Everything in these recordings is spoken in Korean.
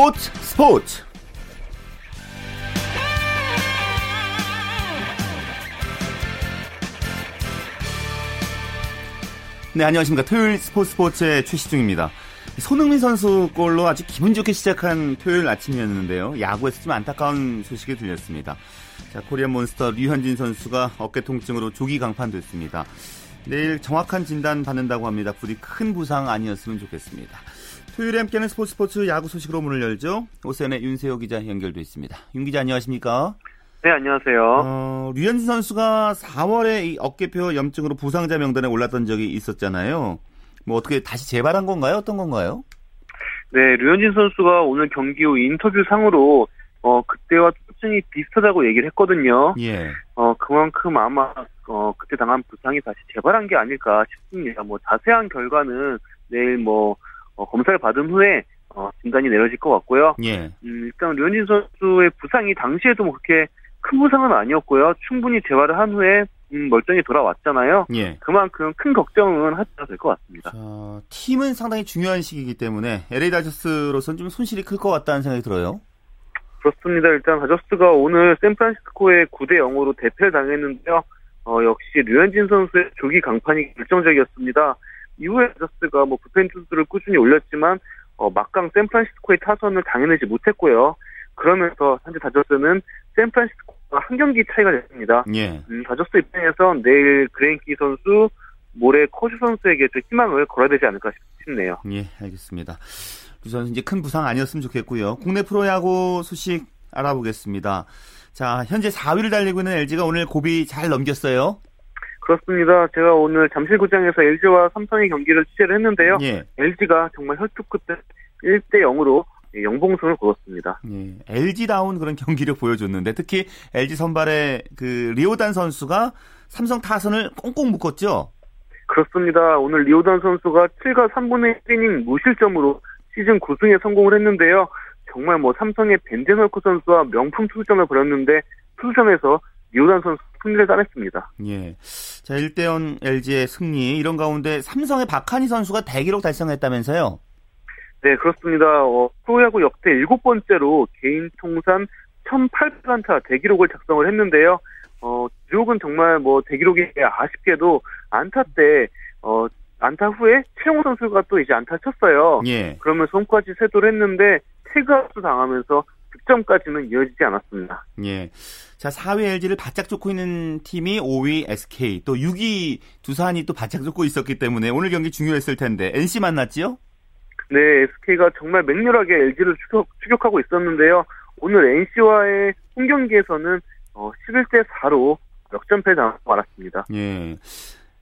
스포츠 스포츠. 네 안녕하십니까. 토요일 스포츠 스포츠의 최시 중입니다. 손흥민 선수 골로 아주 기분 좋게 시작한 토요일 아침이었는데요. 야구에서 좀 안타까운 소식이 들렸습니다. 자 코리안 몬스터 류현진 선수가 어깨 통증으로 조기 강판됐습니다. 내일 정확한 진단 받는다고 합니다. 부디 큰 부상 아니었으면 좋겠습니다 토요일에 함께하는 스포츠 스포츠 야구 소식으로 문을 열죠. 오세훈의 윤세호 기자 연결돼 있습니다. 윤 기자 안녕하십니까? 네, 안녕하세요. 어, 류현진 선수가 4월에 이 어깨표 염증으로 부상자 명단에 올랐던 적이 있었잖아요. 뭐 어떻게 다시 재발한 건가요? 어떤 건가요? 네, 류현진 선수가 오늘 경기 후 인터뷰 상으로 어 그때와 특징이 비슷하다고 얘기를 했거든요. 예. 어 그만큼 아마 어 그때 당한 부상이 다시 재발한 게 아닐까 싶습니다. 뭐 자세한 결과는 내일 뭐 어, 검사를 받은 후에 어, 진단이 내려질 것 같고요. 예. 음, 일단 류현진 선수의 부상이 당시에도 뭐 그렇게 큰 부상은 아니었고요. 충분히 재활을 한 후에 음, 멀쩡히 돌아왔잖아요. 예. 그만큼 큰 걱정은 하지 않아도 될 것 같습니다. 자, 팀은 상당히 중요한 시기이기 때문에 LA 다저스로서는 좀 손실이 클 것 같다는 생각이 들어요. 그렇습니다. 일단 다저스가 오늘 샌프란시스코에 9대 0으로 대패를 당했는데요. 어, 역시 류현진 선수의 조기 강판이 결정적이었습니다. 이후에 다저스가 뭐 불펜 투수를 꾸준히 올렸지만 어, 막강 샌프란시스코의 타선을 당해내지 못했고요. 그러면서 현재 다저스는 샌프란시스코가 한 경기 차이가 됐습니다. 예. 음, 다저스 입장에서 내일 그레인키 선수, 모레 커쇼 선수에게 좀 희망을 걸어야 되지 않을까 싶네요. 예, 알겠습니다. 류 선수 이제 큰 부상 아니었으면 좋겠고요. 국내 프로야구 소식 알아보겠습니다. 자, 현재 4위를 달리고 있는 LG가 오늘 고비 잘 넘겼어요. 그렇습니다. 제가 오늘 잠실구장에서 LG와 삼성의 경기를 취재를 했는데요. 예. LG가 정말 혈투 끝에 1대 0으로 영봉승을 거뒀습니다. 예. LG다운 그런 경기를 보여줬는데 특히 LG 선발의 그 리오단 선수가 삼성 타선을 꽁꽁 묶었죠. 그렇습니다. 오늘 리오단 선수가 7과 3분의 1이닝 무실점으로 시즌 9승에 성공을 했는데요. 정말 뭐 삼성의 벤제널코 선수와 명품 투수전을 벌였는데 투수전에서 리오단 선수 승리를 따냈습니다. 예. 자, 1대0 LG의 승리. 이런 가운데 삼성의 박한희 선수가 대기록 달성했다면서요? 네, 그렇습니다. 어, 프로야구 역대 일곱 번째로 개인 통산 1008안타 대기록을 작성을 했는데요. 어, 기록은 정말 뭐 대기록이 아쉽게도 안타 때, 어, 안타 후에 최영호 선수가 또 이제 안타 쳤어요. 예. 그러면서 홈까지 세도를 했는데 태그아웃 당하면서 득점까지는 이어지지 않았습니다. 예. 자, 4위 LG를 바짝 쫓고 있는 팀이 5위 SK, 또 6위 두산이 또 바짝 쫓고 있었기 때문에 오늘 경기 중요했을 텐데 NC 만났지요? 네, SK가 정말 맹렬하게 LG를 추격, 추격하고 있었는데요. 오늘 NC와의 홈 경기에서는 어, 11대 4로 역전패 당하고 말았습니다. 예.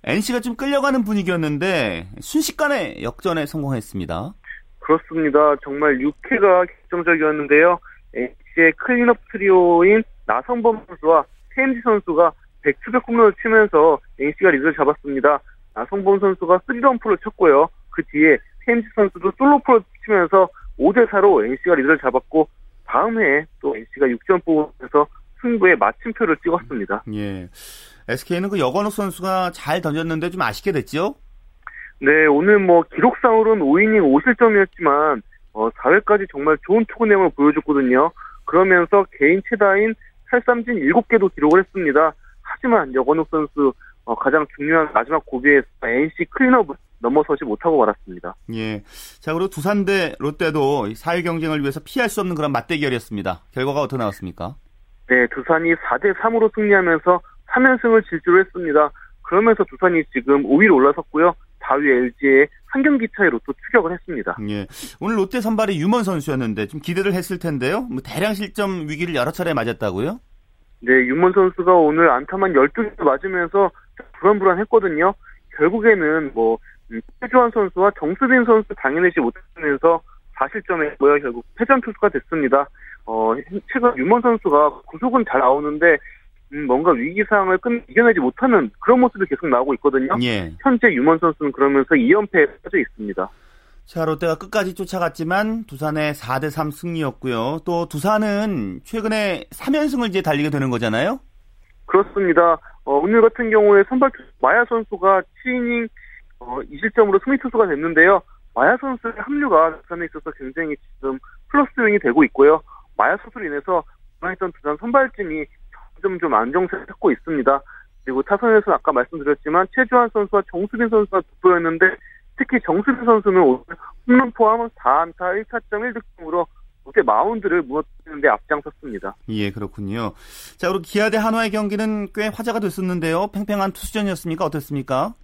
NC가 좀 끌려가는 분위기였는데 순식간에 역전에 성공했습니다. 그렇습니다. 정말 6회가 결정적이었는데요. NC의 클린업 트리오인 나성범 선수와 테임즈 선수가 back-to-back 홈런을 치면서 NC가 리드를 잡았습니다. 나성범 선수가 3런포를 쳤고요. 그 뒤에 테임즈 선수도 솔로포를 치면서 5대4로 NC가 리드를 잡았고 다음 해에 또 NC가 6점 뽑으면서 승부에 마침표를 찍었습니다. 예. SK는 그 여건욱 선수가 잘 던졌는데 좀 아쉽게 됐죠? 네, 오늘 뭐 기록상으로는 5이닝 5실점이었지만 어, 4회까지 정말 좋은 투구 내용을 보여줬거든요. 그러면서 개인 최다인 탈삼진 7개도 기록을 했습니다. 하지만 여건욱 선수 어, 가장 중요한 마지막 고비에서 NC 클린업을 넘어서지 못하고 말았습니다. 예. 자, 그리고 두산 대 롯데도 4위 경쟁을 위해서 피할 수 없는 그런 맞대결이었습니다. 결과가 어떻게 나왔습니까? 네, 두산이 4대 3으로 승리하면서 3연승을 질주를 했습니다. 그러면서 두산이 지금 5위로 올라섰고요. 4위 LG의 한 경기 차이로 또 추격을 했습니다. 예. 오늘 롯데 선발이 유먼 선수였는데 좀 기대를 했을 텐데요. 뭐 대량 실점 위기를 여러 차례 맞았다고요? 네, 유먼 선수가 오늘 안타만 12개 맞으면서 불안불안했거든요. 결국에는 뭐 최주환 선수와 정수빈 선수 당해내지 못하면서 4실점했고요. 결국 패전 투수가 됐습니다. 어, 최근 유먼 선수가 구속은 잘 나오는데 음, 뭔가 위기 상황을 끝 이겨내지 못하는 그런 모습이 계속 나오고 있거든요. 예. 현재 유먼 선수는 그러면서 2연패에 빠져 있습니다. 자, 롯데가 끝까지 쫓아갔지만 두산의 4대 3 승리였고요. 또 두산은 최근에 3연승을 이제 달리게 되는 거잖아요. 그렇습니다. 어, 오늘 같은 경우에 선발 마야 선수가 7이닝 어, 2실점으로 승리 투수가 됐는데요. 마야 선수의 합류가 두산에 있어서 굉장히 지금 플러스 요인이 되고 있고요. 마야 선수로 인해서 그만했던 두산 선발진이 점점 좀 안정세를 찾고 있습니다. 그리고 타선에서 아까 말씀드렸지만 최주환 선수와 정수빈 선수가 돋보였는데 특히 정수빈 선수는 오늘 홈런 포함 4안타 1타점 1득점으로 롯데 마운드를 무너뜨리는데 앞장섰습니다. 예, 그렇군요. 자, 그리고 기아 대 한화의 경기는 꽤 화제가 됐었는데요. 팽팽한 투수전이었습니까? 어땠습니까?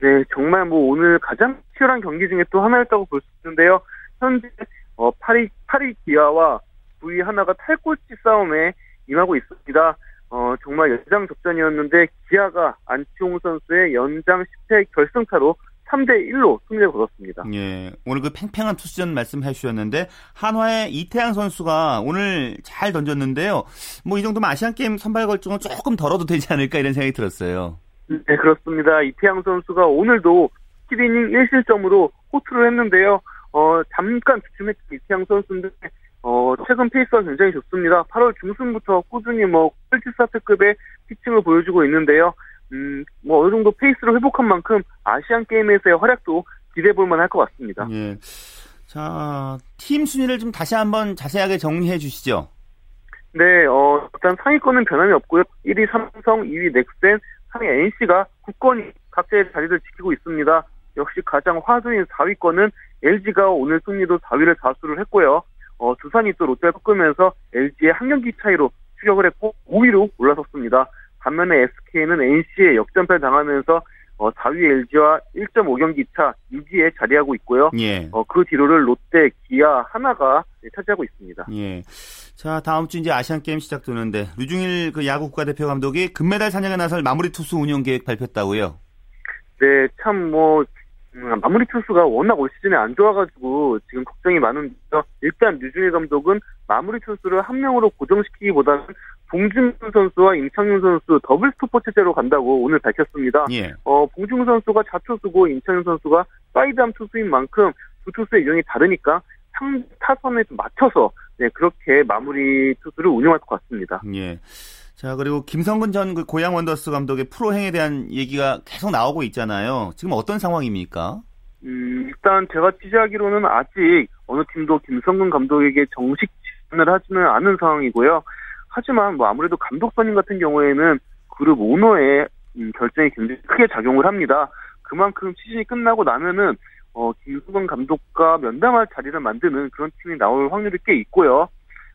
네, 정말 뭐 오늘 가장 치열한 경기 중에 또 하나였다고 볼 수 있는데요. 현재 어, 파리 파리 기아와 V 하나가 탈꼴찌 싸움에 임하고 있습니다. 어, 정말 연장 접전이었는데 기아가 안치홍 선수의 연장 10회 결승타로 3대 1로 승리를 거뒀습니다. 예. 오늘 그 팽팽한 투수전 말씀해 주셨는데 한화의 이태양 선수가 오늘 잘 던졌는데요. 뭐 이 정도면 아시안 게임 선발 걱정은 조금 덜어도 되지 않을까 이런 생각이 들었어요. 네, 그렇습니다. 이태양 선수가 오늘도 7이닝 1실점으로 호투를 했는데요. 어, 잠깐 주춤했던 이태양 선수인데 어, 최근 페이스가 굉장히 좋습니다. 8월 중순부터 꾸준히 뭐 퀄리티스타트급의 피칭을 보여주고 있는데요. 음, 뭐 어느 정도 페이스를 회복한 만큼 아시안 게임에서의 활약도 기대해 볼 만할 것 같습니다. 예. 자, 팀 순위를 좀 다시 한번 자세하게 정리해 주시죠. 네, 어, 일단 상위권은 변함이 없고요. 1위 삼성, 2위 넥센, 3위 NC가 굳건히 각자의 자리를 지키고 있습니다. 역시 가장 화두인 4위권은 LG가 오늘 승리도 4위를 자수를 했고요. 어, 두산이 또 롯데를 꺾으면서 LG의 한 경기 차이로 추격을 했고 5위로 올라섰습니다. 반면에 SK는 NC에 역전패를 당하면서 어, 4위 LG와 1.5경기 차 6위에 자리하고 있고요. 예. 어, 그 뒤로를 롯데, 기아, 하나가 차지하고 있습니다. 예. 자, 다음 주 이제 아시안 게임 시작되는데 류중일 그 야구 국가대표 감독이 금메달 사냥에 나설 마무리 투수 운영 계획 발표했다고요. 네, 참 뭐 음, 마무리 투수가 워낙 올 시즌에 안 좋아가지고 지금 걱정이 많은데요. 일단 류중일 감독은 마무리 투수를 한 명으로 고정시키기보다는 봉중근 선수와 임창용 선수 더블 스토퍼 체제로 간다고 오늘 밝혔습니다. 예. 어, 봉중근 선수가 좌투수고 임창용 선수가 사이드암 투수인 만큼 두 투수의 유형이 다르니까 상 타선에 좀 맞춰서 네, 그렇게 마무리 투수를 운영할 것 같습니다. 예. 자, 그리고 김성근 전 그 고양 원더스 감독의 프로행에 대한 얘기가 계속 나오고 있잖아요. 지금 어떤 상황입니까? 음, 일단 제가 취재하기로는 아직 어느 팀도 김성근 감독에게 정식 지원을 하지는 않은 상황이고요. 하지만 뭐 아무래도 감독 선임 같은 경우에는 그룹 오너의 음, 결정이 굉장히 크게 작용을 합니다. 그만큼 시즌이 끝나고 나면은 어, 김수근 감독과 면담할 자리를 만드는 그런 팀이 나올 확률이 꽤 있고요.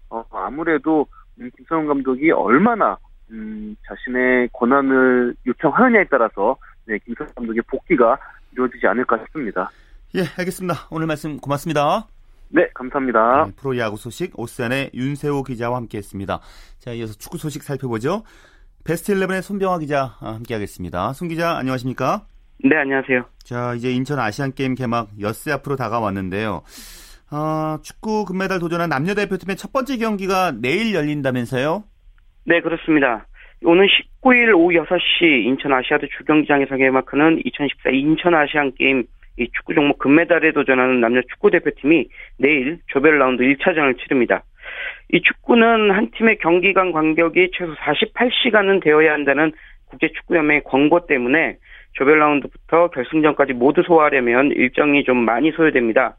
어, 아무래도 음, 김성훈 감독이 얼마나 음, 자신의 권한을 요청하느냐에 따라서 네, 김성훈 감독의 복귀가 이루어지지 않을까 싶습니다. 예, 알겠습니다. 오늘 말씀 고맙습니다. 네, 감사합니다. 네, 프로야구 소식 오스안의 윤세호 기자와 함께했습니다. 자, 이어서 축구 소식 살펴보죠. 베스트 11의 손병화 기자 아, 함께하겠습니다. 손 기자 안녕하십니까? 네, 안녕하세요. 자, 이제 인천 아시안 게임 개막 엿새 앞으로 다가왔는데요. 아, 축구 금메달 도전한 남녀 대표팀의 첫 번째 경기가 내일 열린다면서요? 네, 그렇습니다. 오늘 19일 오후 6시 인천 아시아드 주경기장에서 개막하는 2014 인천 아시안 게임 이 축구 종목 금메달에 도전하는 남녀 축구 대표팀이 내일 조별 라운드 1차전을 치릅니다. 이 축구는 한 팀의 경기 간 간격이 최소 48시간은 되어야 한다는 국제축구연맹의 권고 때문에 조별 라운드부터 결승전까지 모두 소화하려면 일정이 좀 많이 소요됩니다.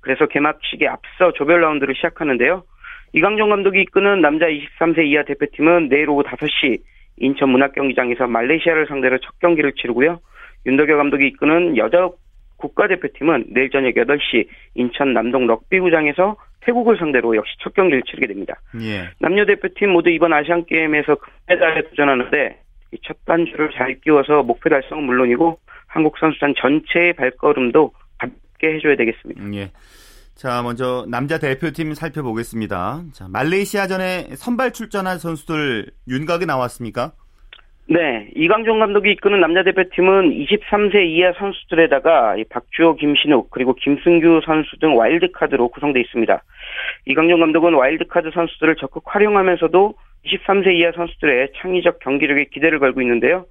그래서 개막식에 앞서 조별 라운드를 시작하는데요. 이강정 감독이 이끄는 남자 23세 이하 대표팀은 내일 오후 5시 인천 문학경기장에서 말레이시아를 상대로 첫 경기를 치르고요. 윤덕여 감독이 이끄는 여자 국가대표팀은 내일 저녁 8시 인천 남동 럭비구장에서 태국을 상대로 역시 첫 경기를 치르게 됩니다. 예. 남녀 대표팀 모두 이번 아시안 게임에서 금메달에 도전하는데 첫 단추를 잘 끼워서 목표 달성은 물론이고 한국 선수단 전체의 발걸음도 가볍게 해줘야 되겠습니다. 예. 자, 먼저 남자 대표팀 살펴보겠습니다. 자, 말레이시아전에 선발 출전한 선수들 윤곽이 나왔습니까? 네, 이강정 감독이 이끄는 남자 대표팀은 23세 이하 선수들에다가 박주호, 김신욱 그리고 김승규 선수 등 와일드카드로 구성되어 있습니다. 이강정 감독은 와일드카드 선수들을 적극 활용하면서도 23세 이하 선수들의 창의적 경기력에 기대를 걸고 있는데요.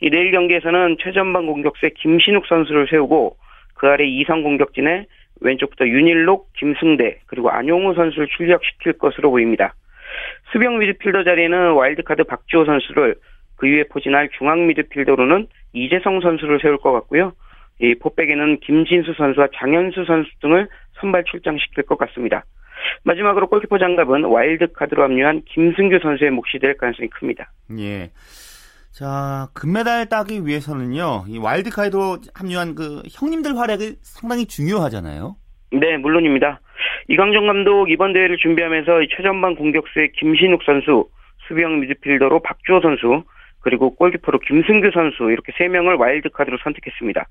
이 내일 경기에서는 최전방 공격수에 김신욱 선수를 세우고 그 아래 이성 공격진에 왼쪽부터 윤일록, 김승대 그리고 안용우 선수를 출력시킬 것으로 보입니다. 수병 미드필더 자리에는 와일드카드 박주호 선수를 그 위에 포진할 중앙 미드필더로는 이재성 선수를 세울 것 같고요. 이 포백에는 김진수 선수와 장현수 선수 등을 선발 출장시킬 것 같습니다. 마지막으로 골키퍼 장갑은 와일드카드로 합류한 김승규 선수의 몫이 될 가능성이 큽니다. 예. 자, 금메달 따기 위해서는요, 이 와일드카드로 합류한 그 형님들 활약이 상당히 중요하잖아요. 네, 물론입니다. 이광정 감독 이번 대회를 준비하면서 최전방 공격수의 김신욱 선수, 수비형 미드필더로 박주호 선수, 그리고 골키퍼로 김승규 선수 이렇게 세 명을 와일드카드로 선택했습니다.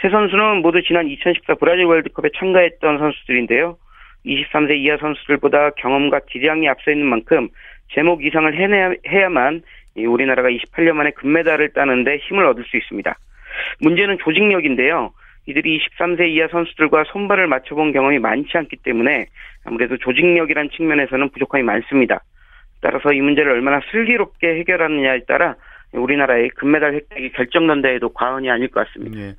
세 선수는 모두 지난 2014 브라질 월드컵에 참가했던 선수들인데요. 23세 이하 선수들보다 경험과 기량이 앞서 있는 만큼 제목 이상을 해야만 우리나라가 28년 만에 금메달을 따는데 힘을 얻을 수 있습니다. 문제는 조직력인데요. 이들이 23세 이하 선수들과 손발을 맞춰본 경험이 많지 않기 때문에 아무래도 조직력이란 측면에서는 부족함이 많습니다. 따라서 이 문제를 얼마나 슬기롭게 해결하느냐에 따라 우리나라의 금메달 획득이 결정난다 해도 과언이 아닐 것 같습니다. 네.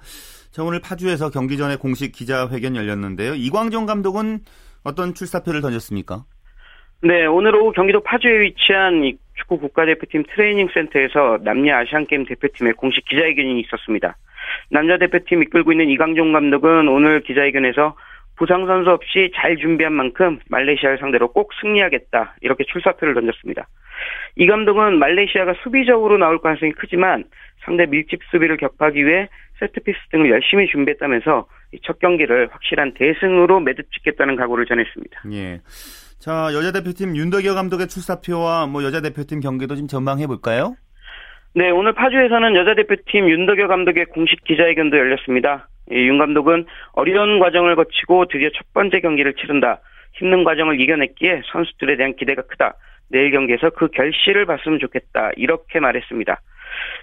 자, 오늘 파주에서 경기 전에 공식 기자회견 열렸는데요. 이광종 감독은 어떤 출사표를 던졌습니까? 네, 오늘 오후 경기도 파주에 위치한 축구 국가대표팀 트레이닝 센터에서 남녀 아시안게임 대표팀의 공식 기자회견이 있었습니다. 남자 대표팀 이끌고 있는 이광종 감독은 오늘 기자회견에서 부상 선수 없이 잘 준비한 만큼 말레이시아를 상대로 꼭 승리하겠다 이렇게 출사표를 던졌습니다. 이 감독은 말레이시아가 수비적으로 나올 가능성이 크지만 상대 밀집 수비를 격파하기 위해 세트피스 등을 열심히 준비했다면서 첫 경기를 확실한 대승으로 매듭 짓겠다는 각오를 전했습니다. 예. 자, 여자 대표팀 윤덕여 감독의 출사표와 뭐 여자 대표팀 경기도 좀 전망해 볼까요? 네, 오늘 파주에서는 여자 대표팀 윤덕여 감독의 공식 기자회견도 열렸습니다. 윤 감독은 어려운 과정을 거치고 드디어 첫 번째 경기를 치른다. 힘든 과정을 이겨냈기에 선수들에 대한 기대가 크다. 내일 경기에서 그 결실을 봤으면 좋겠다. 이렇게 말했습니다.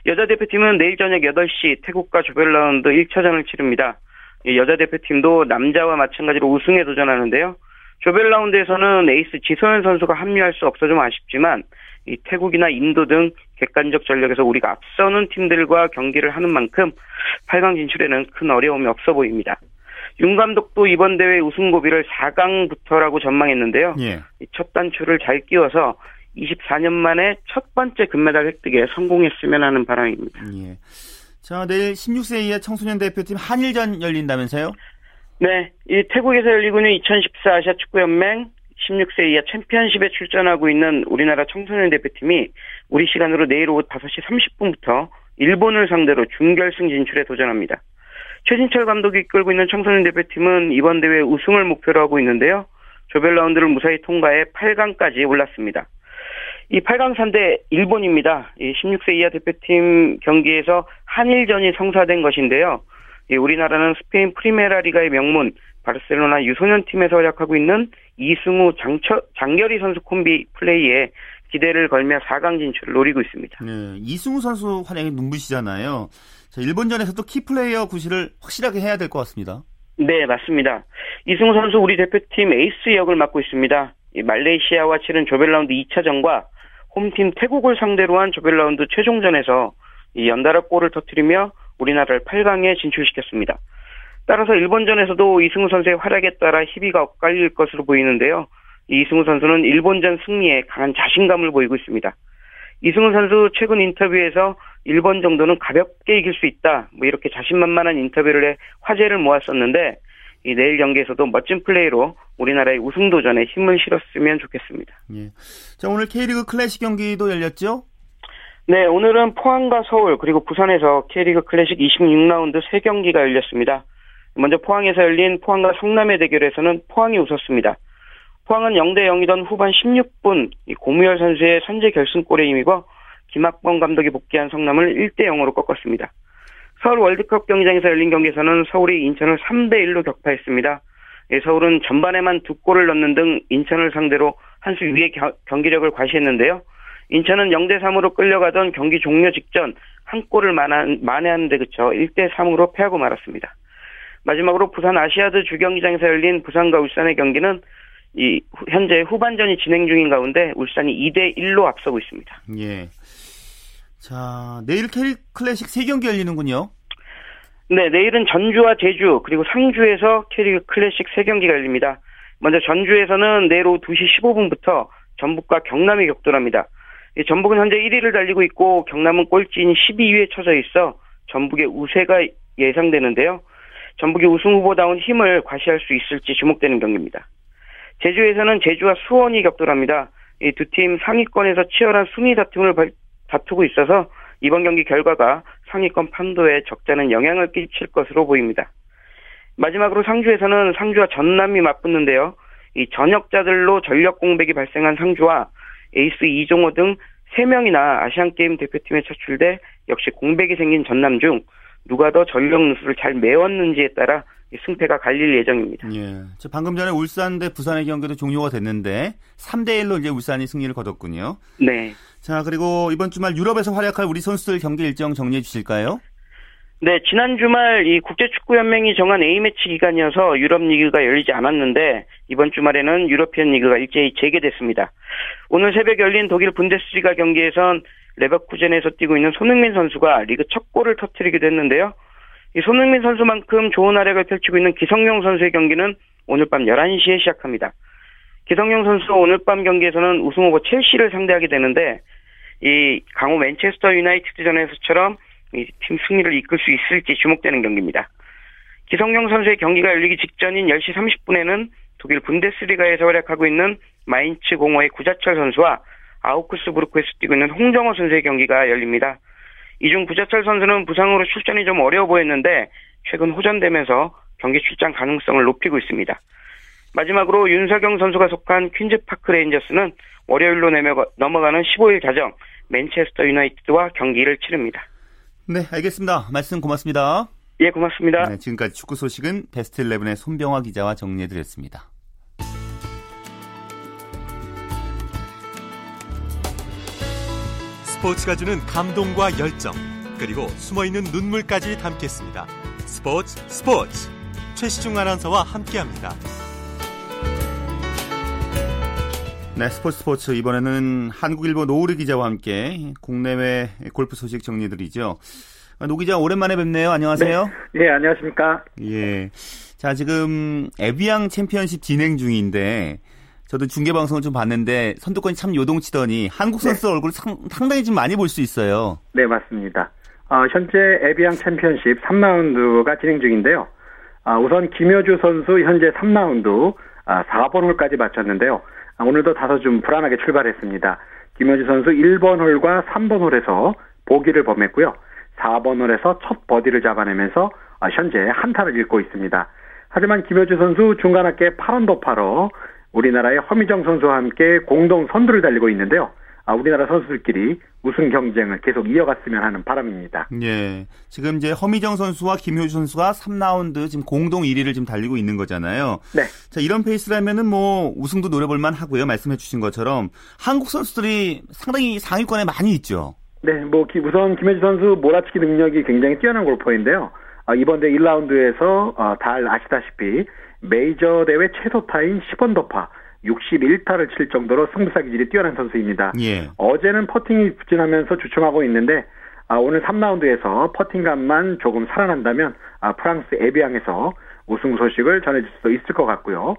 여자 대표팀은 내일 저녁 8시 태국과 조별 라운드 1차전을 치릅니다. 여자 대표팀도 남자와 마찬가지로 우승에 도전하는데요. 조별 라운드에서는 에이스 지소연 선수가 합류할 수 없어 좀 아쉽지만 이 태국이나 인도 등 객관적 전력에서 우리가 앞서는 팀들과 경기를 하는 만큼 8강 진출에는 큰 어려움이 없어 보입니다. 윤 감독도 이번 대회 우승 고비를 4강부터라고 전망했는데요. 예. 첫 단추를 잘 끼워서 24년 만에 첫 번째 금메달 획득에 성공했으면 하는 바람입니다. 예. 자, 내일 16세 이하 청소년 대표팀 한일전 열린다면서요? 네, 이 태국에서 열리고 있는 2014 아시아 축구연맹 16세 이하 챔피언십에 출전하고 있는 우리나라 청소년 대표팀이 우리 시간으로 내일 오후 5시 30분부터 일본을 상대로 준결승 진출에 도전합니다. 최진철 감독이 이끌고 있는 청소년 대표팀은 이번 대회 우승을 목표로 하고 있는데요. 조별 라운드를 무사히 통과해 8강까지 올랐습니다. 이 8강 상대 일본입니다. 이 16세 이하 대표팀 경기에서 한일전이 성사된 것인데요. 우리나라는 스페인 프리메라 리가의 명문 바르셀로나 유소년 팀에서 활약하고 있는 이승우 장처, 장결희 선수 콤비 플레이에 기대를 걸며 4강 진출을 노리고 있습니다. 네, 이승우 선수 활약이 눈부시잖아요. 자, 일본전에서 도 키플레이어 구실을 확실하게 해야 될 것 같습니다. 네, 맞습니다. 이승우 선수 우리 대표팀 에이스 역을 맡고 있습니다. 말레이시아와 치른 조별라운드 2차전과 홈팀 태국을 상대로 한 조별라운드 최종전에서 연달아 골을 터뜨리며 우리나라를 8강에 진출시켰습니다. 따라서 일본전에서도 이승우 선수의 활약에 따라 희비가 엇갈릴 것으로 보이는데요. 이승우 선수는 일본전 승리에 강한 자신감을 보이고 있습니다. 이승우 선수 최근 인터뷰에서 일본 정도는 가볍게 이길 수 있다. 뭐 이렇게 자신만만한 인터뷰를 해 화제를 모았었는데 이 내일 경기에서도 멋진 플레이로 우리나라의 우승 도전에 힘을 실었으면 좋겠습니다. 예. 자 오늘 K리그 클래식 경기도 열렸죠? 네, 오늘은 포항과 서울 그리고 부산에서 K리그 클래식 26라운드 3경기가 열렸습니다. 먼저 포항에서 열린 포항과 성남의 대결에서는 포항이 웃었습니다. 포항은 0대 0이던 후반 16분 고무열 선수의 선제 결승골에 힘입어 김학범 감독이 복귀한 성남을 1대 0으로 꺾었습니다. 서울 월드컵 경기장에서 열린 경기에서는 서울이 인천을 3대 1로 격파했습니다. 예, 서울은 전반에만 두 골을 넣는 등 인천을 상대로 한 수 위의 경기력을 과시했는데요. 인천은 0대 3으로 끌려가던 경기 종료 직전 한 골을 만회하는데 그쳐 1대 3으로 패하고 말았습니다. 마지막으로 부산 아시아드 주경기장에서 열린 부산과 울산의 경기는 이 현재 후반전이 진행 중인 가운데 울산이 2대 1로 앞서고 있습니다. 예. 자, 내일 K리그 클래식 3경기 열리는군요. 네, 내일은 전주와 제주 그리고 상주에서 K리그 클래식 3경기가 열립니다. 먼저 전주에서는 내일 오후 2시 15분부터 전북과 경남이 격돌합니다. 전북은 현재 1위를 달리고 있고 경남은 꼴찌인 12위에 처져 있어 전북의 우세가 예상되는데요. 전북이 우승 후보다운 힘을 과시할 수 있을지 주목되는 경기입니다. 제주에서는 제주와 수원이 격돌합니다. 이 두 팀 상위권에서 치열한 순위 다툼을 다투고 있어서 이번 경기 결과가 상위권 판도에 적잖은 영향을 끼칠 것으로 보입니다. 마지막으로 상주에서는 상주와 전남이 맞붙는데요. 이 전역자들로 전력 공백이 발생한 상주와 에이스 이종호 등 3명이나 아시안게임 대표팀에 차출돼 역시 공백이 생긴 전남 중 누가 더 전력 누수를 잘 메웠는지에 따라 승패가 갈릴 예정입니다. 예. 방금 전에 울산 대 부산의 경기도 종료가 됐는데 3대 1로 이제 울산이 승리를 거뒀군요. 네. 자, 그리고 이번 주말 유럽에서 활약할 우리 선수들 경기 일정 정리해 주실까요? 네, 지난 주말 이 국제축구연맹이 정한 A매치 기간이어서 유럽 리그가 열리지 않았는데 이번 주말에는 유러피언 리그가 일제히 재개됐습니다. 오늘 새벽 열린 독일 분데스리가 경기에선 레버쿠젠에서 뛰고 있는 손흥민 선수가 리그 첫 골을 터뜨리기도 했는데요. 이 손흥민 선수만큼 좋은 활약을 펼치고 있는 기성용 선수의 경기는 오늘 밤 11시에 시작합니다. 기성용 선수 오늘 밤 경기에서는 우승 후보 첼시를 상대하게 되는데 이 강호 맨체스터 유나이티드전에서처럼 이 팀 승리를 이끌 수 있을지 주목되는 경기입니다. 기성용 선수의 경기가 열리기 직전인 10시 30분에는 독일 분데스리가에서 활약하고 있는 마인츠 공오의 구자철 선수와 아우크스부르크에서 뛰고 있는 홍정호 선수의 경기가 열립니다. 이 중 구자철 선수는 부상으로 출전이 좀 어려워 보였는데 최근 호전되면서 경기 출장 가능성을 높이고 있습니다. 마지막으로 윤석영 선수가 속한 퀸즈파크 레인저스는 월요일로 넘어가는 15일 자정 맨체스터 유나이티드와 경기를 치릅니다. 네, 알겠습니다. 말씀 고맙습니다. 예, 고맙습니다. 네, 지금까지 축구 소식은 베스트 11의 손병화 기자와 정리해드렸습니다. 스포츠가 주는 감동과 열정, 그리고 숨어있는 눈물까지 담겠습니다. 스포츠 스포츠 최시중 아나운서와 함께합니다. 네, 스포츠 스포츠 이번에는 한국일보 노우래 기자와 함께 국내외 골프 소식 정리드리죠. 노 기자 오랜만에 뵙네요. 안녕하세요. 네, 예, 안녕하십니까? 예. 자, 지금 에비앙 챔피언십 진행 중인데 저도 중계 방송을 좀 봤는데 선두권이 참 요동치더니 한국 선수 네. 얼굴 상, 상당히 좀 많이 볼 수 있어요. 네, 맞습니다. 어, 현재 에비앙 챔피언십 3라운드가 진행 중인데요. 어, 우선 김효주 선수 현재 3라운드 아, 4번 홀까지 마쳤는데요. 아, 오늘도 다소 좀 불안하게 출발했습니다. 김효주 선수 1번 홀과 3번 홀에서 보기를 범했고요. 4번 홀에서 첫 버디를 잡아내면서 아, 현재 한타를 읽고 있습니다. 하지만 김효주 선수 중간 합계 8언더파로 우리나라의 허미정 선수와 함께 공동 선두를 달리고 있는데요. 아, 우리나라 선수들끼리 우승 경쟁을 계속 이어갔으면 하는 바람입니다. 예. 지금 이제 허미정 선수와 김효주 선수가 3라운드 지금 공동 1위를 지금 달리고 있는 거잖아요. 네. 자, 이런 페이스라면은 뭐 우승도 노려볼 만 하고요. 말씀해 주신 것처럼 한국 선수들이 상당히 상위권에 많이 있죠. 네, 뭐 우선 김효주 선수 몰아치기 능력이 굉장히 뛰어난 골퍼인데요. 아, 이번 대 1라운드에서 어, 달 아시다시피 메이저 대회 최소 타인 10언더파 61타를 칠 정도로 승부사 기질이 뛰어난 선수입니다. 예. 어제는 퍼팅이 부진하면서 주춤하고 있는데 아, 오늘 3라운드에서 퍼팅감만 조금 살아난다면 아, 프랑스 에비앙에서 우승 소식을 전해줄 수 있을 것 같고요.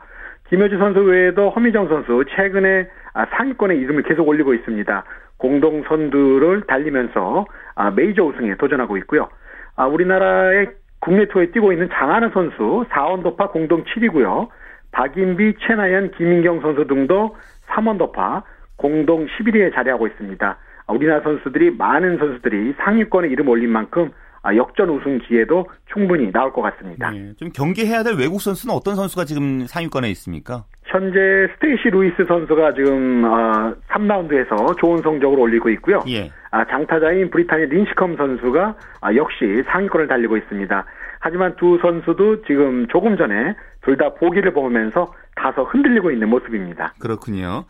김효주 선수 외에도 허미정 선수 최근에 아, 상위권의 이름을 계속 올리고 있습니다. 공동 선두를 달리면서 아, 메이저 우승에 도전하고 있고요. 아, 우리나라의 국내 투어에 뛰고 있는 장하는 선수 4원 도파 공동 7위고요. 박인비, 최나연, 김인경 선수 등도 3원 더파 공동 11위에 자리하고 있습니다. 우리나라 선수들이 많은 선수들이 상위권에 이름 올린 만큼 아, 역전 우승 기회도 충분히 나올 것 같습니다. 네, 좀 경계해야 될 외국 선수는 어떤 선수가 지금 상위권에 있습니까? 현재 스테이시 루이스 선수가 지금 어, 3라운드에서 좋은 성적을 올리고 있고요. 예. 아, 장타자인 브리타니 린시컴 선수가 아, 역시 상위권을 달리고 있습니다. 하지만 두 선수도 지금 조금 전에 둘 다 보기를 보면서 다소 흔들리고 있는 모습입니다. 그렇군요.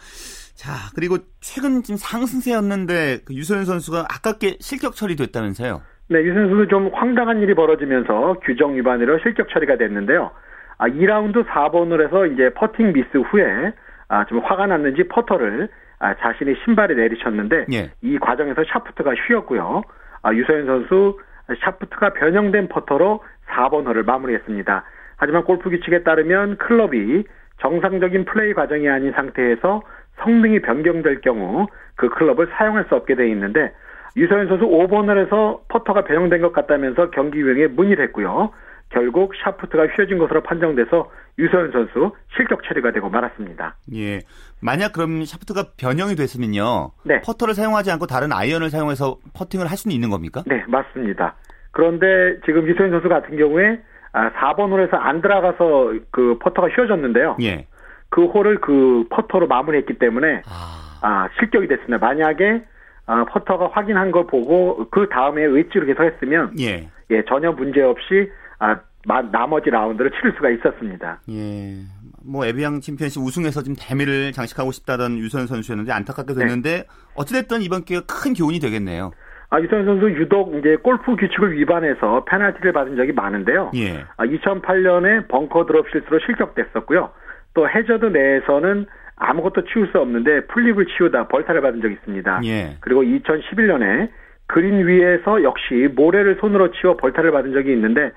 자, 그리고 최근 지금 상승세였는데 그 유소연 선수가 아깝게 실격 처리됐다면서요? 네, 유소연 선수 좀 황당한 일이 벌어지면서 규정 위반으로 실격 처리가 됐는데요. 아, 2라운드 4번 홀에서 이제 퍼팅 미스 후에 아, 좀 화가 났는지 퍼터를 아, 자신의 신발에 내리쳤는데 예. 이 과정에서 샤프트가 휘었고요. 아, 유소연 선수 샤프트가 변형된 퍼터로 4번 홀을 마무리했습니다. 하지만 골프 규칙에 따르면 클럽이 정상적인 플레이 과정이 아닌 상태에서 성능이 변경될 경우 그 클럽을 사용할 수 없게 돼 있는데 유소연 선수 5번 홀에서 퍼터가 변형된 것 같다면서 경기위원에 문의를 했고요. 결국 샤프트가 휘어진 것으로 판정돼서 유소연 선수 실격 처리가 되고 말았습니다. 예. 만약 그럼 샤프트가 변형이 됐으면요. 네. 퍼터를 사용하지 않고 다른 아이언을 사용해서 퍼팅을 할 수는 있는 겁니까? 네, 맞습니다. 그런데 지금 유소연 선수 같은 경우에 4번 아, 홀에서 안 들어가서 그 퍼터가 휘어졌는데요. 예. 그 홀을 그 퍼터로 마무리했기 때문에 아, 아, 실격이 됐습니다. 만약에 아, 퍼터가 확인한 걸 보고 그 다음에 웨지로 계속 했으면 예. 예, 전혀 문제 없이 아, 마, 나머지 라운드를 치를 수가 있었습니다. 예. 뭐 에비앙 챔피언십 우승해서 지금 대미를 장식하고 싶다던 유소연 선수였는데 안타깝게 됐는데 네. 어찌됐든 이번 기회가 큰 교훈이 되겠네요. 아, 유소연 선수 유독 이제 골프 규칙을 위반해서 페널티를 받은 적이 많은데요. 예. 아, 2008년에 벙커 드롭 실수로 실격됐었고요. 또 해저드 내에서는 아무것도 치울 수 없는데 풀잎을 치우다 벌타를 받은 적이 있습니다. 예. 그리고 2011년에 그린 위에서 역시 모래를 손으로 치워 벌타를 받은 적이 있는데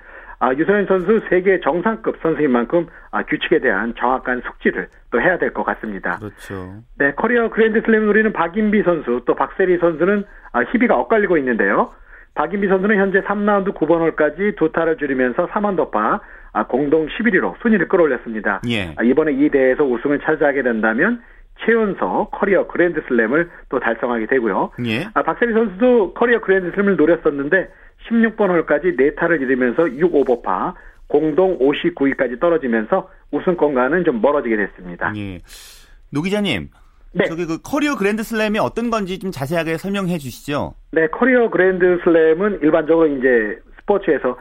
아, 유소연 선수 세계 정상급 선수인 만큼 아, 규칙에 대한 정확한 숙지를 또 해야 될 것 같습니다. 그렇죠. 네, 커리어 그랜드슬램 노리는 박인비 선수 또 박세리 선수는 아, 희비가 엇갈리고 있는데요. 박인비 선수는 현재 3라운드 9번 홀까지 두 타를 줄이면서 3언더파 아, 공동 11위로 순위를 끌어올렸습니다. 예. 아, 이번에 이 대회에서 우승을 차지하게 된다면 최연소 커리어 그랜드슬램을 또 달성하게 되고요. 예. 아, 박세리 선수도 커리어 그랜드슬램을 노렸었는데 16번 홀까지 4타를 잃으면서 6오버파 공동 59위까지 떨어지면서 우승권과는 좀 멀어지게 됐습니다. 예. 노 기자님. 네. 저기 그 커리어 그랜드 슬램이 어떤 건지 좀 자세하게 설명해 주시죠. 네, 커리어 그랜드슬램은 일반적으로 이제 스포츠에서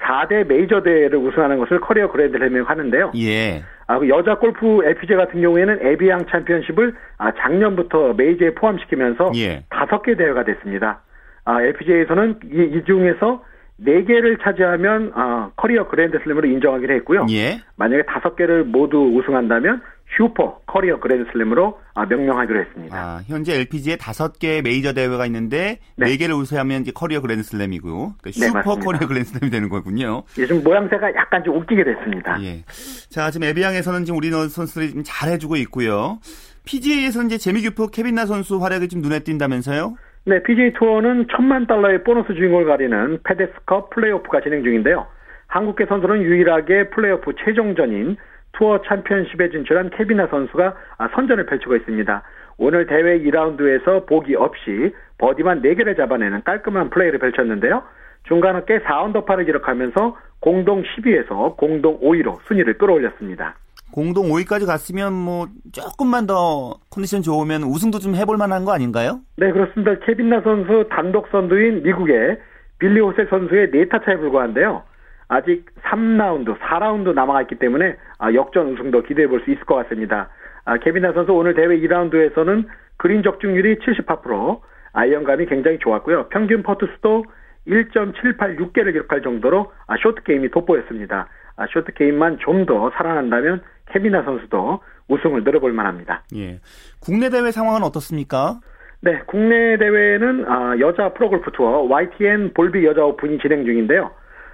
4대 메이저 대회를 우승하는 것을 커리어 그랜드슬램이라고 하는데요. 예. 아, 그 여자 골프 LPGA 같은 경우에는 에비앙 챔피언십을 아, 작년부터 메이저에 포함시키면서 예. 다섯 개 대회가 됐습니다. 아, LPGA에서는 이, 이 중에서 네 개를 차지하면 아, 커리어 그랜드슬램으로 인정하기로 했고요. 예. 만약에 다섯 개를 모두 우승한다면 슈퍼 커리어 그랜드슬램으로 아, 명명하기로 했습니다. 아, 현재 LPGA에 다섯 개 메이저 대회가 있는데 네. 네 개를 우승하면 이제 커리어 그랜드슬램이고 그러니까 네, 슈퍼 맞습니다. 커리어 그랜드슬램이 되는 거군요. 요즘 모양새가 약간 좀 웃기게 됐습니다. 예. 자, 지금 에비앙에서는 지금 우리 선수들이 좀 잘해주고 있고요. PGA에서는 이제 재미교포 케빈 나 선수 활약이 좀 눈에 띈다면서요? 네, PGA 투어는 천만 달러의 보너스 주인공을 가리는 페덱스컵 플레이오프가 진행 중인데요. 한국계 선수는 유일하게 플레이오프 최종전인 투어 챔피언십에 진출한 케비나 선수가 아, 선전을 펼치고 있습니다. 오늘 대회 2라운드에서 보기 없이 버디만 4개를 잡아내는 깔끔한 플레이를 펼쳤는데요. 중간 합계 4언더파를 기록하면서 공동 10위에서 공동 5위로 순위를 끌어올렸습니다. 공동 5위까지 갔으면 뭐 조금만 더 컨디션 좋으면 우승도 좀 해볼 만한 거 아닌가요? 네, 그렇습니다. 케빈나 선수 단독 선두인 미국의 빌리 호세 선수의 4타 차에 불과한데요. 아직 3라운드, 4라운드 남아있기 때문에 아, 역전 우승도 기대해 볼 수 있을 것 같습니다. 아, 케빈 나 선수 오늘 대회 2라운드에서는 그린 적중률이 78%, 아이언감이 굉장히 좋았고요. 평균 퍼트 수도 1.786개를 기록할 정도로 아, 쇼트 게임이 돋보였습니다. 아, 쇼트 게임만 좀 더 살아난다면 케빈 나 선수도 우승을 노려볼 만합니다. 예. 국내 대회 상황은 어떻습니까? 네, 국내 대회는 아, 여자 프로골프 투어 YTN 볼빅 여자 오픈이 진행 중인데요.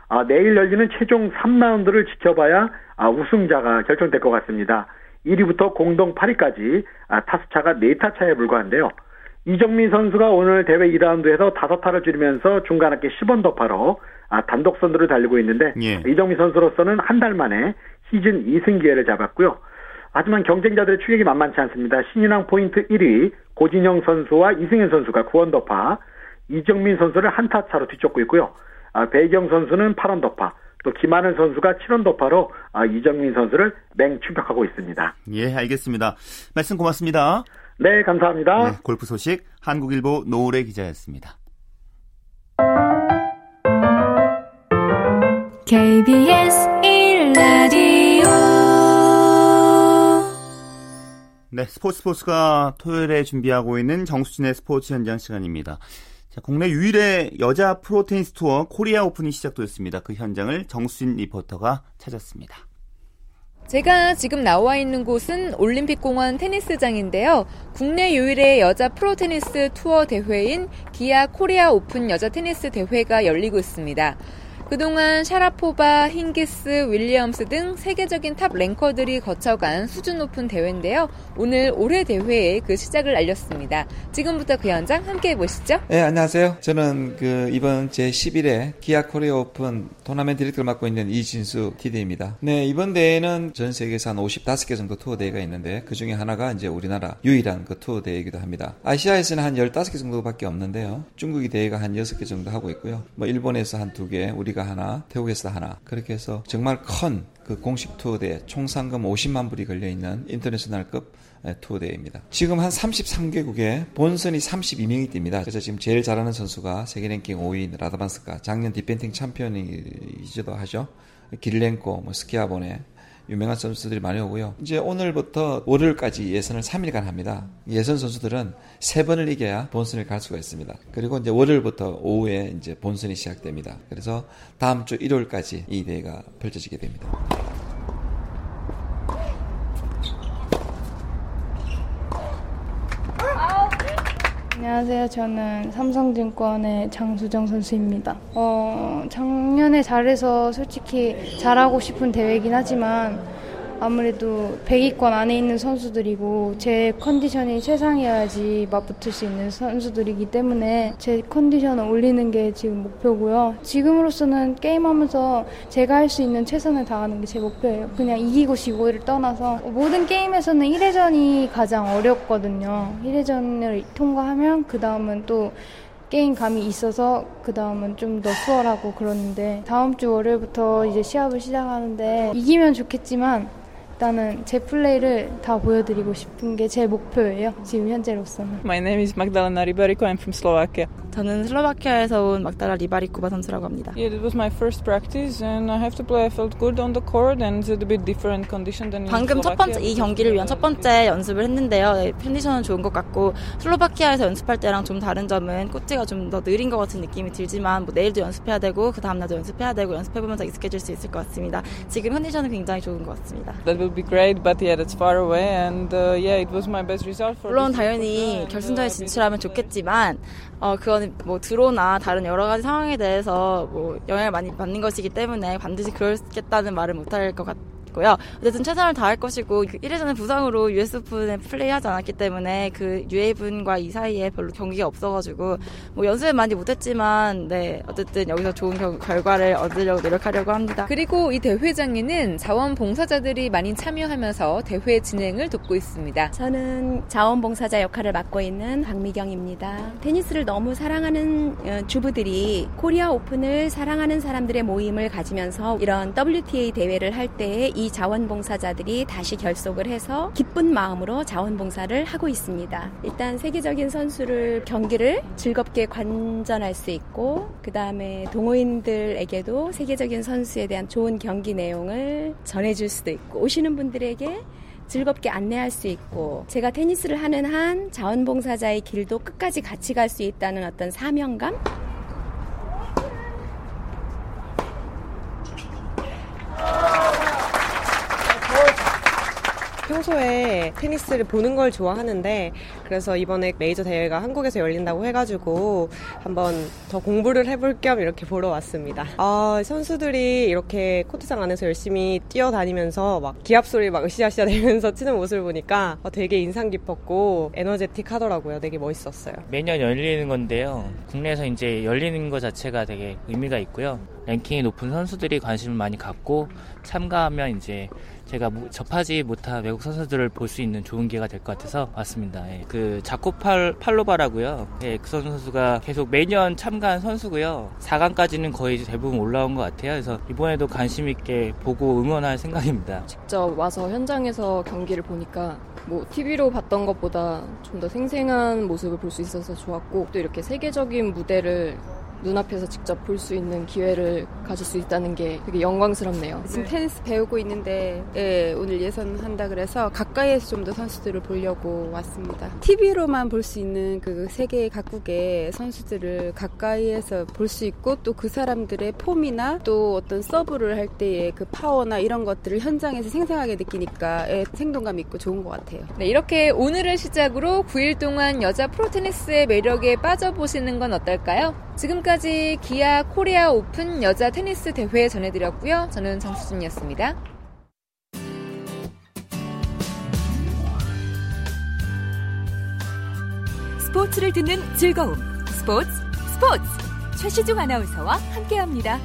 아, 내일 열리는 최종 3라운드를 지켜봐야 아, 우승자가 결정될 것 같습니다. 1위부터 공동 8위까지 아, 타수차가 4타 차에 불과한데요. 이정민 선수가 오늘 대회 2라운드에서 5타를 줄이면서 중간 합계 10원 더파로 아, 단독 선두를 달리고 있는데 예. 이정민 선수로서는 한 달 만에 시즌 2승 기회를 잡았고요. 하지만 경쟁자들의 추격이 만만치 않습니다. 신인왕 포인트 1위 고진영 선수와 이승현 선수가 9언더파, 이정민 선수를 한타 차로 뒤쫓고 있고요. 아, 배경 선수는 8언더파, 또 김하늘 선수가 7언더파로 아, 이정민 선수를 맹 추격하고 있습니다. 예, 알겠습니다. 말씀 고맙습니다. 네, 감사합니다. 네, 골프 소식 한국일보 노래 기자였습니다. KBS 1라디오 네, 스포츠 스포츠가 토요일에 준비하고 있는 정수진의 스포츠 현장 시간입니다. 자, 국내 유일의 여자 프로 테니스 투어 코리아 오픈이 시작됐습니다. 그 현장을 정수진 리포터가 찾았습니다. 제가 지금 나와 있는 곳은 올림픽공원 테니스장인데요. 국내 유일의 여자 프로 테니스 투어 대회인 기아 코리아 오픈 여자 테니스 대회가 열리고 있습니다. 그동안 샤라포바, 힝기스, 윌리엄스 등 세계적인 탑 랭커들이 거쳐간 수준 높은 대회인데요. 오늘 올해 대회의 그 시작을 알렸습니다. 지금부터 그 현장 함께 해보시죠. 네, 안녕하세요. 저는 그 이번 제11회 기아 코리아 오픈 토너먼트 디렉터를 맡고 있는 이진수 TD입니다. 네, 이번 대회는 전 세계에서 한 55개 정도 투어 대회가 있는데 그 중에 하나가 이제 우리나라 유일한 그 투어 대회이기도 합니다. 아시아에서는 한 15개 정도밖에 없는데요. 중국이 대회가 한 6개 정도 하고 있고요. 뭐 일본에서 한 2개, 우리가 하나, 태국에서 하나. 그렇게 해서 정말 큰 그 공식 투어 대회 총 상금 50만 불이 걸려 있는 인터내셔널급 투어 대회입니다. 지금 한 33개국에 본선이 32명이 뜁니다. 그래서 지금 제일 잘하는 선수가 세계 랭킹 5위인 라다반스카, 작년 디펜팅 챔피언이기도 하죠. 길렌코, 뭐 스키아보네, 유명한 선수들이 많이 오고요. 이제 오늘부터 월요일까지 예선을 3일간 합니다. 예선 선수들은 세 번을 이겨야 본선을 갈 수가 있습니다. 그리고 이제 월요일부터 오후에 이제 본선이 시작됩니다. 그래서 다음 주 일요일까지 이 대회가 펼쳐지게 됩니다. 안녕하세요. 저는 삼성증권의 장수정 선수입니다. 어, 작년에 잘해서 솔직히 잘하고 싶은 대회이긴 하지만 아무래도 100위권 안에 있는 선수들이고 제 컨디션이 최상이어야지 맞붙을 수 있는 선수들이기 때문에 제 컨디션을 올리는 게 지금 목표고요. 지금으로서는 게임하면서 제가 할 수 있는 최선을 다하는 게 제 목표예요. 그냥 이기고 지고를 떠나서 모든 게임에서는 1회전이 가장 어렵거든요. 1회전을 통과하면 그 다음은 또 게임 감이 있어서 그 다음은 좀 더 수월하고 그러는데 다음 주 월요일부터 이제 시합을 시작하는데 이기면 좋겠지만 일단은 제 플레이를 다 보여드리고 싶은 게 제 목표예요. 지금 현재로서는. My name is Magdalena Ribarico. I'm from Slovakia. 저는 슬로바키아에서 온 막달라 리바리코바 선수라고 합니다. Yeah, it was my first practice and I have to play. I felt good on the court and it's a bit different condition than in 방금 첫 번째 이 경기를 위한 첫 번째 연습을 했는데요. 네, 컨디션은 좋은 것 같고 슬로바키아에서 연습할 때랑 좀 다른 점은 코치가 좀 더 느린 것 같은 느낌이 들지만 뭐 내일도 연습해야 되고 그 다음 날도 연습해야 되고 연습해 보면서 익숙해질 수 있을 것 같습니다. 지금 컨디션은 굉장히 좋은 것 같습니다. That will be great, but yeah, that's far away and uh, yeah, it was my best result for. 물론 당연히 결승전에 진출하면 좋겠지만 어 그거는 뭐 드로나 다른 여러 가지 상황에 대해서 뭐 영향을 많이 받는 것이기 때문에 반드시 그렇겠다는 말을 못할 것 같 아요. 고요 어쨌든 최선을 다할 것이고 1회전에 부상으로 US 오픈에 플레이하지 않았기 때문에 그 유해분과 이 사이에 별로 경기가 없어가지고 뭐 연습은 많이 못했지만 네 어쨌든 여기서 좋은 겨, 결과를 얻으려고 노력하려고 합니다. 그리고 이 대회장에는 자원봉사자들이 많이 참여하면서 대회 진행을 돕고 있습니다. 저는 자원봉사자 역할을 맡고 있는 박미경입니다. 테니스를 너무 사랑하는 주부들이 코리아 오픈을 사랑하는 사람들의 모임을 가지면서 이런 WTA 대회를 할 때에 이 자원봉사자들이 다시 결속을 해서 기쁜 마음으로 자원봉사를 하고 있습니다. 일단 세계적인 선수를 경기를 즐겁게 관전할 수 있고 그 다음에 동호인들에게도 세계적인 선수에 대한 좋은 경기 내용을 전해줄 수도 있고 오시는 분들에게 즐겁게 안내할 수 있고 제가 테니스를 하는 한 자원봉사자의 길도 끝까지 같이 갈 수 있다는 어떤 사명감 평소에 테니스를 보는 걸 좋아하는데 그래서 이번에 메이저 대회가 한국에서 열린다고 해가지고 한번 더 공부를 해볼 겸 이렇게 보러 왔습니다. 아 선수들이 이렇게 코트장 안에서 열심히 뛰어다니면서 막 기합 소리 막 으쌰으쌰 대면서 치는 모습을 보니까 되게 인상 깊었고 에너제틱 하더라고요. 되게 멋있었어요. 매년 열리는 건데요. 국내에서 이제 열리는 것 자체가 되게 의미가 있고요. 랭킹이 높은 선수들이 관심을 많이 갖고 참가하면 이제 제가 접하지 못한 외국 선수들을 볼 수 있는 좋은 기회가 될 것 같아서 왔습니다. 예. 그 자코 팔, 팔로바라고요. 예, 그 선수가 계속 매년 참가한 선수고요. 4강까지는 거의 대부분 올라온 것 같아요. 그래서 이번에도 관심 있게 보고 응원할 생각입니다. 직접 와서 현장에서 경기를 보니까 뭐 TV로 봤던 것보다 좀 더 생생한 모습을 볼 수 있어서 좋았고 또 이렇게 세계적인 무대를 눈앞에서 직접 볼 수 있는 기회를 가질 수 있다는 게 되게 영광스럽네요. 지금 테니스 배우고 있는데 예, 오늘 예선 한다 그래서 가까이에서 좀 더 선수들을 보려고 왔습니다. TV로만 볼 수 있는 그 세계 각국의 선수들을 가까이에서 볼 수 있고 또 그 사람들의 폼이나 또 어떤 서브를 할 때의 그 파워나 이런 것들을 현장에서 생생하게 느끼니까 예, 생동감 있고 좋은 것 같아요. 네, 이렇게 오늘을 시작으로 9일 동안 여자 프로테니스의 매력에 빠져보시는 건 어떨까요? 지금까지 기아 코리아 오픈 여자 테니스 대회 전해드렸고요. 저는 정수진이었습니다. 스포츠를 듣는 즐거움. 스포츠, 스포츠. 최시중 아나운서와 함께합니다.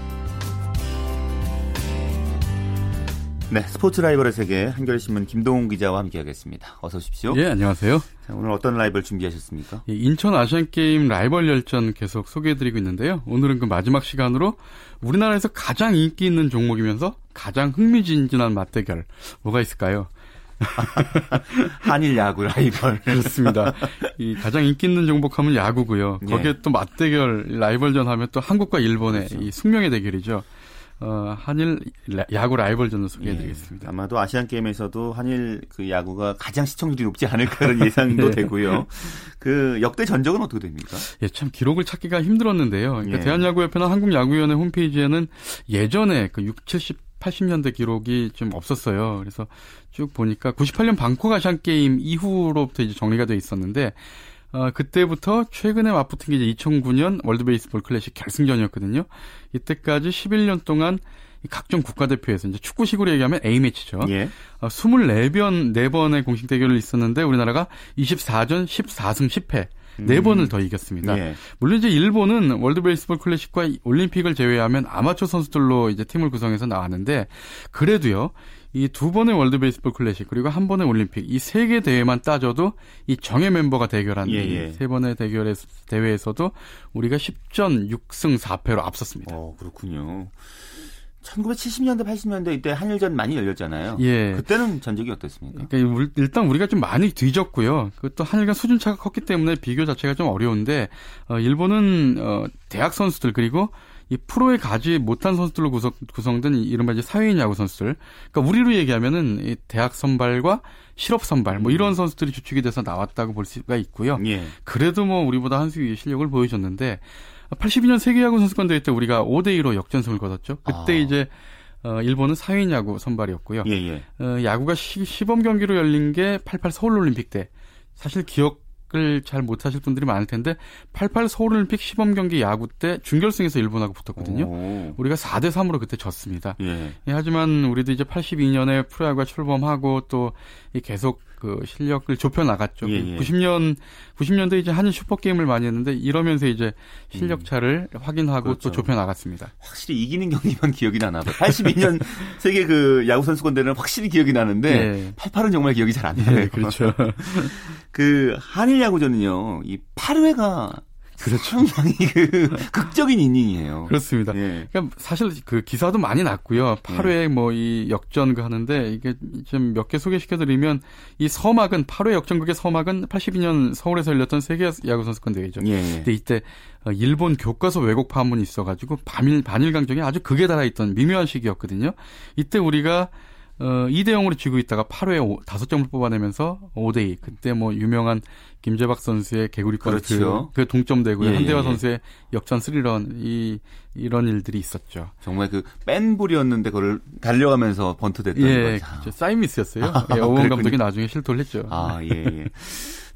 네, 스포츠 라이벌의 세계 한겨레신문 김동훈 기자와 함께하겠습니다. 어서 오십시오. 예, 안녕하세요. 자, 오늘 어떤 라이벌 준비하셨습니까? 예, 인천 아시안 게임 라이벌 열전 계속 소개해드리고 있는데요. 오늘은 그 마지막 시간으로 우리나라에서 가장 인기 있는 종목이면서 가장 흥미진진한 맞대결 뭐가 있을까요? 한일 야구 라이벌. 그렇습니다. 이 가장 인기 있는 종목하면 야구고요. 거기에 예. 또 맞대결 라이벌전 하면 또 한국과 일본의 그렇죠. 이 숙명의 대결이죠. 어, 한일 야구 라이벌전을 소개해드리겠습니다. 예, 아마도 아시안 게임에서도 한일 그 야구가 가장 시청률이 높지 않을까 그런 예상도 네. 되고요. 그 역대 전적은 어떻게 됩니까? 예, 참 기록을 찾기가 힘들었는데요. 그러니까 예. 대한야구협회나 한국야구위원회 홈페이지에는 예전에 그 6, 70 80년대 기록이 좀 없었어요. 그래서 쭉 보니까 98년 방콕 아시안 게임 이후로부터 이제 정리가 돼 있었는데 어, 그때부터 최근에 맞붙은 게 이제 2009년 월드 베이스볼 클래식 결승전이었거든요. 이때까지 11년 동안 각종 국가대표에서 이제 축구식으로 얘기하면 A매치죠. 예. 어, 24번, 4번의 공식 대결을 있었는데 우리나라가 24전 14승 10패. 네 음. 번을 더 이겼습니다. 예. 물론 이제 일본은 월드 베이스볼 클래식과 올림픽을 제외하면 아마추어 선수들로 이제 팀을 구성해서 나왔는데 그래도요. 이 두 번의 월드 베이스볼 클래식 그리고 한 번의 올림픽 이 세 개 대회만 따져도 이 정예 멤버가 대결한 예, 예. 세 번의 대결에 대회에서도 우리가 10전 6승 4패로 앞섰습니다. 어, 그렇군요. 1970년대, 80년대 이때 한일전 많이 열렸잖아요. 예. 그때는 전적이 어땠습니까? 그러니까 일단 우리가 좀 많이 뒤졌고요. 그것도 한일간 수준 차가 컸기 때문에 비교 자체가 좀 어려운데 어, 일본은 어, 대학 선수들 그리고 이 프로에 가지 못한 선수들로 구성, 구성된 이른바 이제 사회인 야구 선수들. 그러니까 우리로 얘기하면은 이 대학 선발과 실업 선발 뭐 이런 선수들이 주축이 돼서 나왔다고 볼 수가 있고요. 예. 그래도 뭐 우리보다 한 수 위의 실력을 보여줬는데 82년 세계야구 선수권 대회 때 우리가 5대 2로 역전승을 거뒀죠. 그때 아. 이제 어, 일본은 사회인 야구 선발이었고요. 예, 예. 어, 야구가 시, 시범 경기로 열린 게 88 서울 올림픽 때 사실 기억 기억을 잘 못하실 분들이 많을 텐데 88 서울올림픽 시범 경기 야구 때 준결승에서 일본하고 붙었거든요. 오. 우리가 4대 3으로 그때 졌습니다. 예. 예, 하지만 우리도 이제 82년에 프로야구가 출범하고 또 계속 그 실력을 좁혀 나갔죠. 예, 예. 90년 90년대 이제 한일 슈퍼 게임을 많이 했는데 이러면서 이제 실력 음. 차를 음. 확인하고 그렇죠. 또 좁혀 나갔습니다. 확실히 이기는 경기만 기억이 나나 봐요. 82년 세계 그 야구 선수권 대회는 확실히 기억이 나는데 예. 88은 정말 기억이 잘 안 나요. 예, 그렇죠. 그 한일 야구전은요. 이 8회가 그렇죠. 상당히 그 극적인 이닝이에요. 그렇습니다. 예. 그러니까 사실 그 기사도 많이 났고요. 8회 예. 뭐이 역전 그 하는데 이게 좀 몇 개 소개시켜드리면 이 서막은 8회 역전극의 서막은 82년 서울에서 열렸던 세계 야구 선수권 대회죠. 예. 근데 이때 어, 일본 교과서 왜곡 파문이 있어가지고 반일 반일 강정이 아주 극에 달아있던 미묘한 시기였거든요. 이때 우리가 어, 2대 0으로 지고 있다가 8회에 5점을 뽑아내면서 5대 2. 그때 뭐 유명한 김재박 선수의 개구리 그렇죠. 그 동점되고요. 예, 한대화 예, 예. 선수의 역전 스리런 이 이런 일들이 있었죠. 정말 그 뺀불이었는데 그걸 달려가면서 번트 됐던 예, 거죠. 그렇죠. 사이미스였어요. 아, 예, 오원 감독이 나중에 실토를 했죠. 아, 예, 예.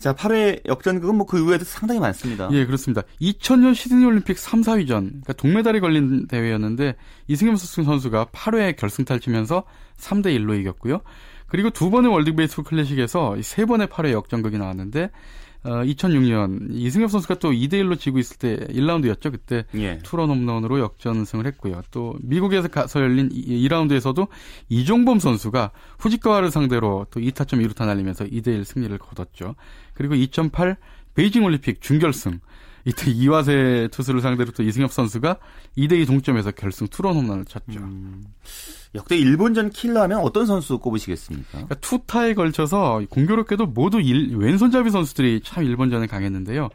자, 8회 역전극은 뭐 그 이후에도 상당히 많습니다. 예, 그렇습니다. 2000년 시드니 올림픽 3, 4위전, 그러니까 동메달이 걸린 대회였는데 이승엽 선수가 8회 결승타 치면서 3대 1로 이겼고요. 그리고 두 번의 월드 베이스볼 클래식에서 세 번의 8회 역전극이 나왔는데 어, 2006년 이승엽 선수가 또 2대 1로 지고 있을 때 1라운드였죠. 그때 예. 투런 홈런으로 역전승을 했고요. 또 미국에서 가서 열린 2라운드에서도 이종범 선수가 후지카와를 상대로 또 2타점 2루타 날리면서 2대 1 승리를 거뒀죠. 그리고 2008 베이징 올림픽 준결승 이때 이와세 투수를 상대로 또 이승엽 선수가 2대2 동점에서 결승 투런 홈런을 쳤죠. 음, 역대 일본전 킬러하면 어떤 선수 꼽으시겠습니까? 그러니까 투타에 걸쳐서 공교롭게도 모두 일, 왼손잡이 선수들이 참 일본전에 강했는데요.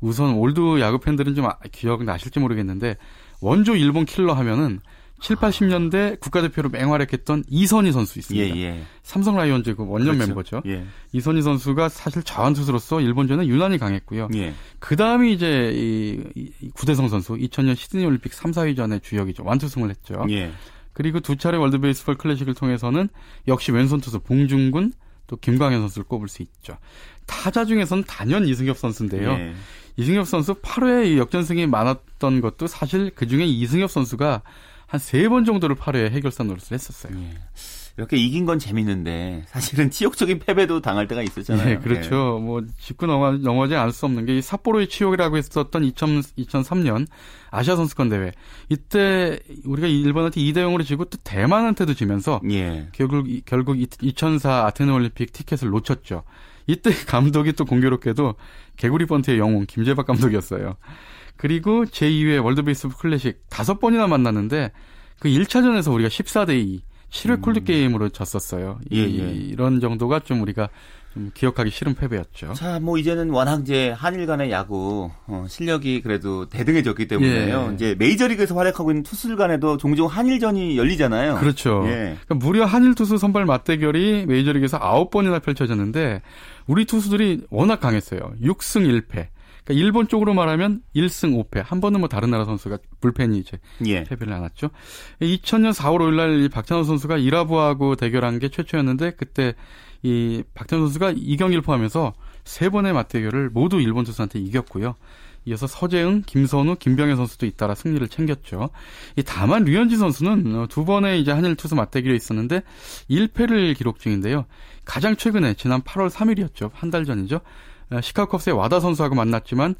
우선 올드 야구 팬들은 좀 아, 기억나실지 모르겠는데 원조 일본 킬러 하면은 7, 80년대 국가대표로 맹활약했던 이선희 선수 있습니다. 예, 예. 삼성 라이온즈 그 원년 그렇죠. 멤버죠. 예. 이선희 선수가 사실 좌완투수로서 일본전에 유난히 강했고요. 예. 그 다음이 이제 이, 이 구대성 선수 2000년 시드니 올림픽 3, 4위전의 주역이죠. 완투승을 했죠. 예. 그리고 두 차례 월드 베이스볼 클래식을 통해서는 역시 왼손 투수 봉중근 또 김광현 선수를 꼽을 수 있죠. 타자 중에서는 단연 이승엽 선수인데요. 예. 이승엽 선수 8회 역전승이 많았던 것도 사실 그 중에 이승엽 선수가 한 세 번 정도를 8회 해결사 노릇을 했었어요. 예. 이렇게 이긴 건 재밌는데 사실은 치욕적인 패배도 당할 때가 있었잖아요. 네, 그렇죠. 예. 뭐 짚고 넘어, 넘어지 않을 수 없는 게 이 삿포로의 치욕이라고 했었던 2000, 2003년 아시아 선수권 대회. 이때 우리가 일본한테 2대 0으로 지고 또 대만한테도 지면서 예. 결국 결국 2004 아테네 올림픽 티켓을 놓쳤죠. 이때 감독이 또 공교롭게도 개구리 번트의 영웅 김재박 감독이었어요. 그리고 제2회 월드 베이스볼 클래식 다섯 번이나 만났는데 그 1차전에서 우리가 14대 2 7회 음. 콜드 게임으로 졌었어요. 예, 예. 이런 정도가 좀 우리가 좀 기억하기 싫은 패배였죠. 자, 뭐 이제는 워낙 이제 한일 간의 야구 어, 실력이 그래도 대등해졌기 때문에요. 예. 이제 메이저리그에서 활약하고 있는 투수들 간에도 종종 한일전이 열리잖아요. 그렇죠. 예. 그러니까 무려 한일 투수 선발 맞대결이 메이저리그에서 9번이나 펼쳐졌는데 우리 투수들이 워낙 강했어요. 6승 1패. 그러니까 일본 쪽으로 말하면 1승 5패. 한 번은 뭐 다른 나라 선수가 불펜이 이제 예. 패배를 안았죠. 2000년 4월 5일 날 박찬호 선수가 이라부하고 대결한 게 최초였는데 그때 이 박찬호 선수가 이경기를 포함해서 세 번의 맞대결을 모두 일본 투수한테 이겼고요. 이어서 서재응, 김선우, 김병현 선수도 잇따라 승리를 챙겼죠. 다만 류현진 선수는 어, 두 번의 이제 한일 투수 맞대결이 있었는데 1패를 기록 중인데요. 가장 최근에 지난 8월 3일이었죠. 한 달 전이죠. 어, 시카고 컵스의 와다 선수하고 만났지만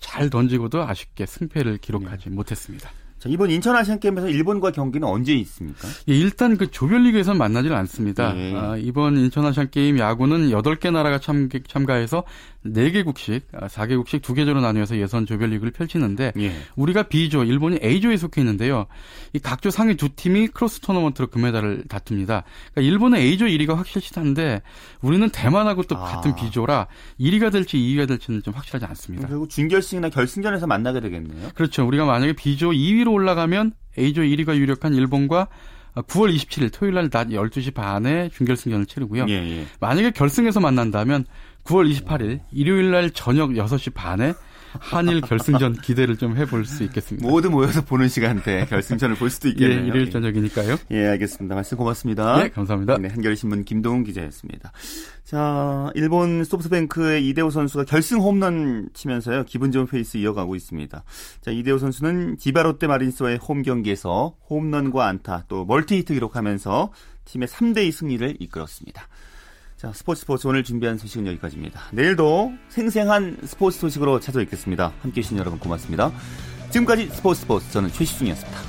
잘 던지고도 아쉽게 승패를 기록하지 네. 못했습니다. 자, 이번 인천 아시안 게임에서 일본과 경기는 언제 있습니까? 예, 일단 그 조별리그에서는 만나질 않습니다. 예. 아, 이번 인천 아시안 게임 야구는 8개 나라가 참, 참가해서 4개국씩, 4개국씩 아, 2개조로 나뉘어서 예선 조별리그를 펼치는데 예. 우리가 B조, 일본이 A조에 속해 있는데요. 이 각조 상위 두 팀이 크로스 토너먼트로 금메달을 다툽니다. 그러니까 일본은 A조 1위가 확실시한데 우리는 대만하고 또 아. 같은 B조라 1위가 될지 2위가 될지는 좀 확실하지 않습니다. 결국 준결승이나 결승전에서 만나게 되겠네요. 그렇죠. 우리가 만약에 B조 2위로 올라가면 A조 1위가 유력한 일본과 9월 27일 토요일 날 낮 12시 반에 준결승전을 치르고요. 예, 예. 만약에 결승에서 만난다면 9월 28일 일요일 날 저녁 6시 반에 한일 결승전 기대를 좀 해볼 수 있겠습니다. 모두 모여서 보는 시간대 결승전을 볼 수도 있겠네요. 예, 일요일 저녁이니까요. 예, 알겠습니다. 말씀 고맙습니다. 네, 감사합니다. 네, 한겨레신문 김동훈 기자였습니다. 자, 일본 소프트뱅크의 이대호 선수가 결승 홈런 치면서요. 기분 좋은 페이스 이어가고 있습니다. 자, 이대호 선수는 지바롯데 마린스와의 홈 경기에서 홈런과 안타 또 멀티히트 기록하면서 팀의 3대2 승리를 이끌었습니다. 자, 스포츠 스포츠 오늘 준비한 소식은 여기까지입니다. 내일도 생생한 스포츠 소식으로 찾아뵙겠습니다. 함께 해주신 여러분 고맙습니다. 지금까지 스포츠 스포츠 저는 최시중이었습니다.